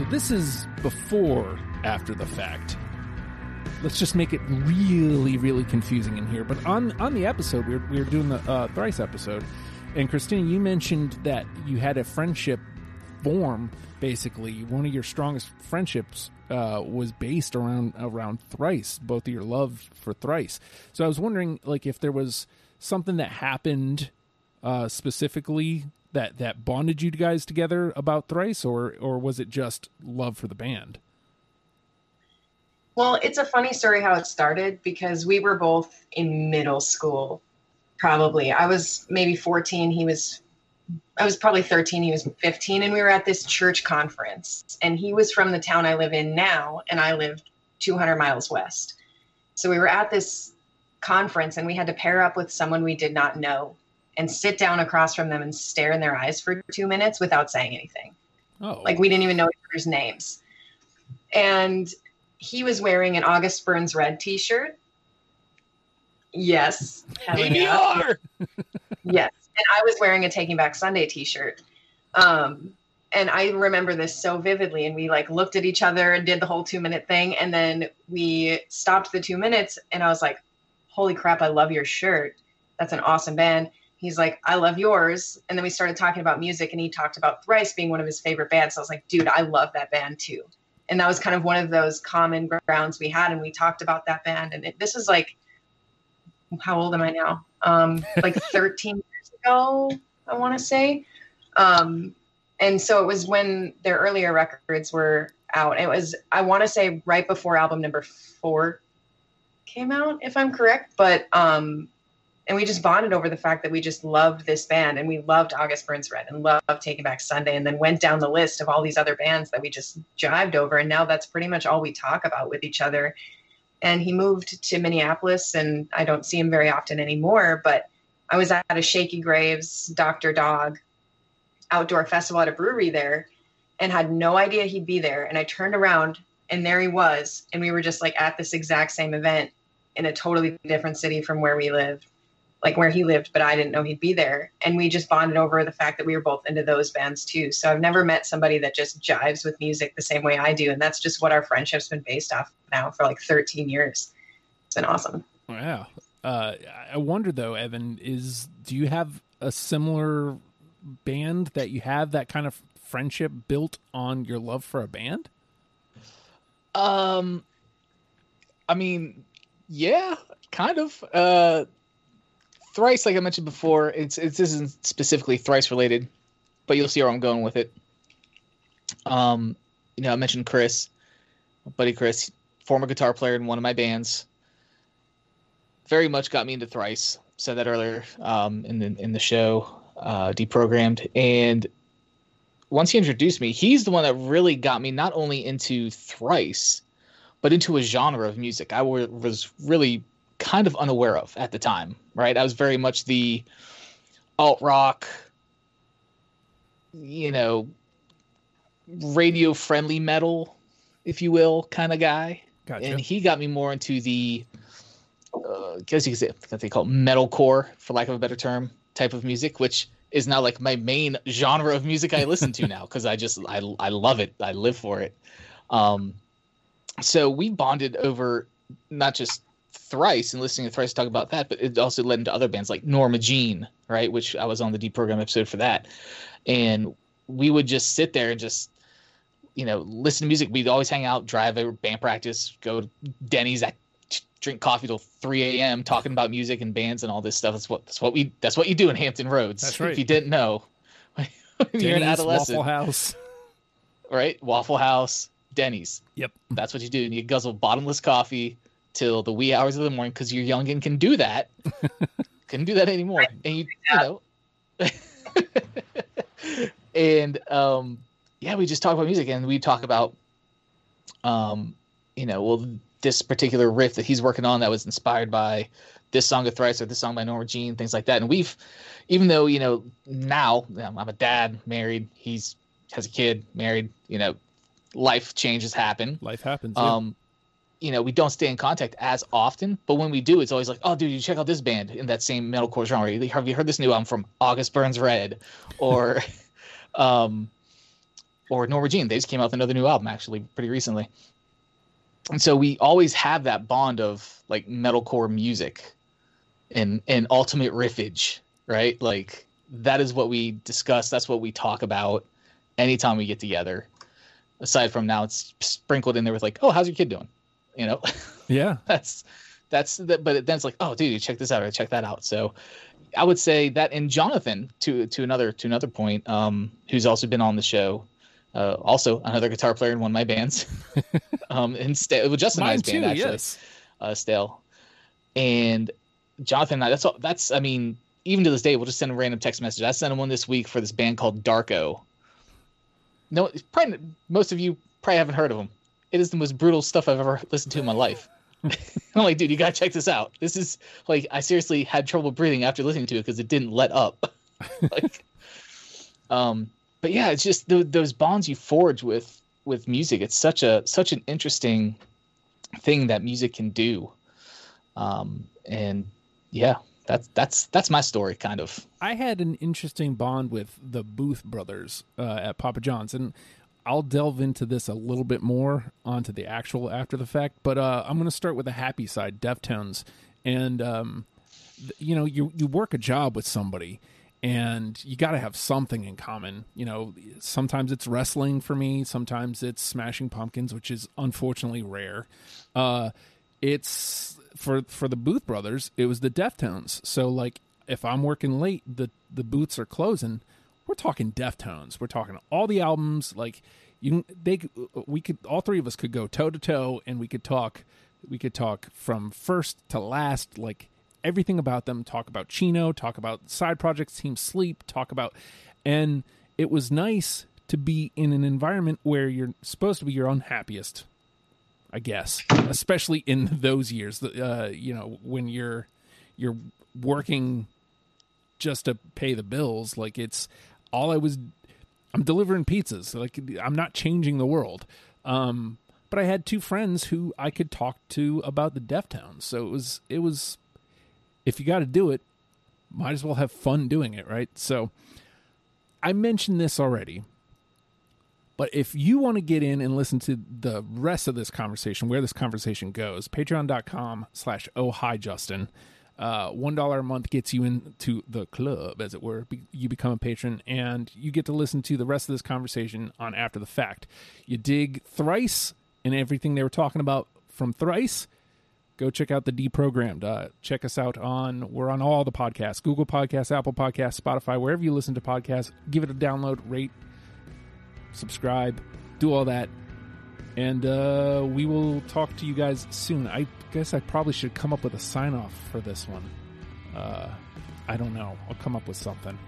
So this is before after the fact. Let's just make it really, really confusing in here. But on on the episode, we were, we were doing the uh, thrice episode, and Christina, you mentioned that you had a friendship form. Basically, one of your strongest friendships uh, was based around around thrice. Both of your love for thrice. So I was wondering, like, if there was something that happened uh, specifically that that bonded you guys together about thrice, or or was it just love for the band? Well, it's a funny story how it started because we were both in middle school, probably. I was maybe 14, he was I was probably 13, he was 15 and we were at this church conference and he was from the town I live in now and I lived 200 miles west. So we were at this conference and we had to pair up with someone we did not know and sit down across from them and stare in their eyes for 2 minutes without saying anything. Oh. Like we didn't even know each other's names. And he was wearing an August Burns Red T-shirt. Yes, hell yeah. PBR! yes, and I was wearing a Taking Back Sunday T-shirt. Um, and I remember this so vividly. And we like looked at each other and did the whole two minute thing, and then we stopped the two minutes, and I was like, "Holy crap! I love your shirt. That's an awesome band." He's like, "I love yours," and then we started talking about music, and he talked about Thrice being one of his favorite bands. So I was like, "Dude, I love that band too." and that was kind of one of those common grounds we had and we talked about that band. And it, this is like how old am i now? Um, like 13 years ago i want to say. Um, and so it was when their earlier records were out. It was i want to say right before album number four came out if i'm correct. But um, and we just bonded over the fact that we just loved this band and we loved August Burns Red and loved Taking Back Sunday and then went down the list of all these other bands that we just jived over and now that's pretty much all we talk about with each other. And he moved to Minneapolis and I don't see him very often anymore, but I was at a Shakey Graves Dr. Dog outdoor festival at a brewery there and had no idea he'd be there and I turned around and there he was and we were just like at this exact same event in a totally different city from where we lived like where he lived, but I didn't know he'd be there. And we just bonded over the fact that we were both into those bands too. So I've never met somebody that just jives with music the same way I do. And that's just what our friendship's been based off now for like 13 years. It's been awesome. Yeah. Uh, I wonder though, Evan, is do you have a similar band that you have that kind of friendship built on your love for a band? Um, I mean, yeah, kind of. Uh, thrice, like I mentioned before, it's, it's this isn't specifically thrice related, but you'll see where I'm going with it. Um, you know, I mentioned Chris, buddy Chris, former guitar player in one of my bands. Very much got me into thrice. Said that earlier um, in the in the show, uh, deprogrammed, and once he introduced me, he's the one that really got me not only into thrice, but into a genre of music I was really kind of unaware of at the time, right? I was very much the alt rock, you know, radio friendly metal, if you will, kind of guy. Gotcha. And he got me more into the, uh, I guess you could say, what they call it, metalcore, for lack of a better term, type of music, which is now like my main genre of music I listen to now because I just I I love it. I live for it. Um, so we bonded over not just thrice and listening to thrice talk about that but it also led into other bands like norma jean right which i was on the deprogram episode for that. And we would just sit there and just you know listen to music. We'd always hang out drive over band practice go to denny's at drink coffee till 3 a.m talking about music and bands and all this stuff. That's what that's what we that's what you do in hampton roads That's right. if you didn't know. You're an adolescent. Waffle House. right? Waffle house denny's. Yep. that's what you do and you guzzle bottomless coffee till the wee hours of the morning because you're young and can do that. Couldn't do that anymore. And you you know. And um yeah we just talk about music and we talk about um you know well this particular riff that he's working on that was inspired by this song of thrice or this song by norma jean things like that. And we've even though you know now i'm a dad married he's has a kid married you know life changes happen. Life happens. yeah. um you know we don't stay in contact as often but when we do it's always like oh dude you check out this band in that same metalcore genre have you heard this new album from august burns red or um or Norma Jean. They just came out with another new album actually pretty recently. And so we always have that bond of like metalcore music and and ultimate riffage, right? Like that is what we discuss. That's what we talk about anytime we get together. Aside from now, it's sprinkled in there with like, oh, how's your kid doing? You know? Yeah. that's that's that. But then it's like, oh, dude, check this out or check that out. So I would say that in Jonathan to to another to another point, um, who's also been on the show, uh, also another guitar player in one of my bands, um, and St- well, Justin Mine too, band actually, yes. uh, Stale, and Jonathan. and I, That's all. That's I mean, even to this day, we'll just send a random text message. I sent him one this week for this band called Darko. No, probably most of you probably haven't heard of them. It is the most brutal stuff I've ever listened to in my life. I'm like, dude, you gotta check this out. This is like, I seriously had trouble breathing after listening to it because it didn't let up. like, um, but yeah, it's just th- those bonds you forge with with music. It's such a such an interesting thing that music can do. Um, and yeah, that's that's that's my story, kind of. I had an interesting bond with the Booth brothers uh, at Papa John's, and I'll delve into this a little bit more onto the actual after the fact. But uh, I'm going to start with the happy side, Deftones, and um, th- you know, you you work a job with somebody, and you got to have something in common. You know, sometimes it's wrestling for me, sometimes it's Smashing Pumpkins, which is unfortunately rare. Uh, it's for for the Booth brothers, it was the Deftones. So like, if I'm working late, the the booths are closing. We're talking Deftones. We're talking all the albums. Like you, they, we could, all three of us could go toe to toe, and we could talk. We could talk from first to last, like everything about them. Talk about Chino. Talk about side projects, Team Sleep. Talk about, and it was nice to be in an environment where you're supposed to be your unhappiest I guess, especially in those years. Uh, you know, when you're you're working just to pay the bills, like it's all I was. I'm delivering pizzas. Like I'm not changing the world. Um, but I had two friends who I could talk to about the Deftones. So it was it was if you got to do it, might as well have fun doing it, right? So I mentioned this already, but if you want to get in and listen to the rest of this conversation, where this conversation goes, patreon.com slash oh hi Justin. Uh, one dollar a month gets you into the club, as it were. Be- you become a patron, and you get to listen to the rest of this conversation on after the fact. You dig thrice and everything they were talking about from thrice. Go check out the deprogrammed. Uh, check us out on we're on all the podcasts: Google Podcasts, Apple Podcasts, Spotify, wherever you listen to podcasts. Give it a download, rate, subscribe, do all that. And uh, we will talk to you guys soon. I guess I probably should come up with a sign off for this one. Uh, I don't know. I'll come up with something.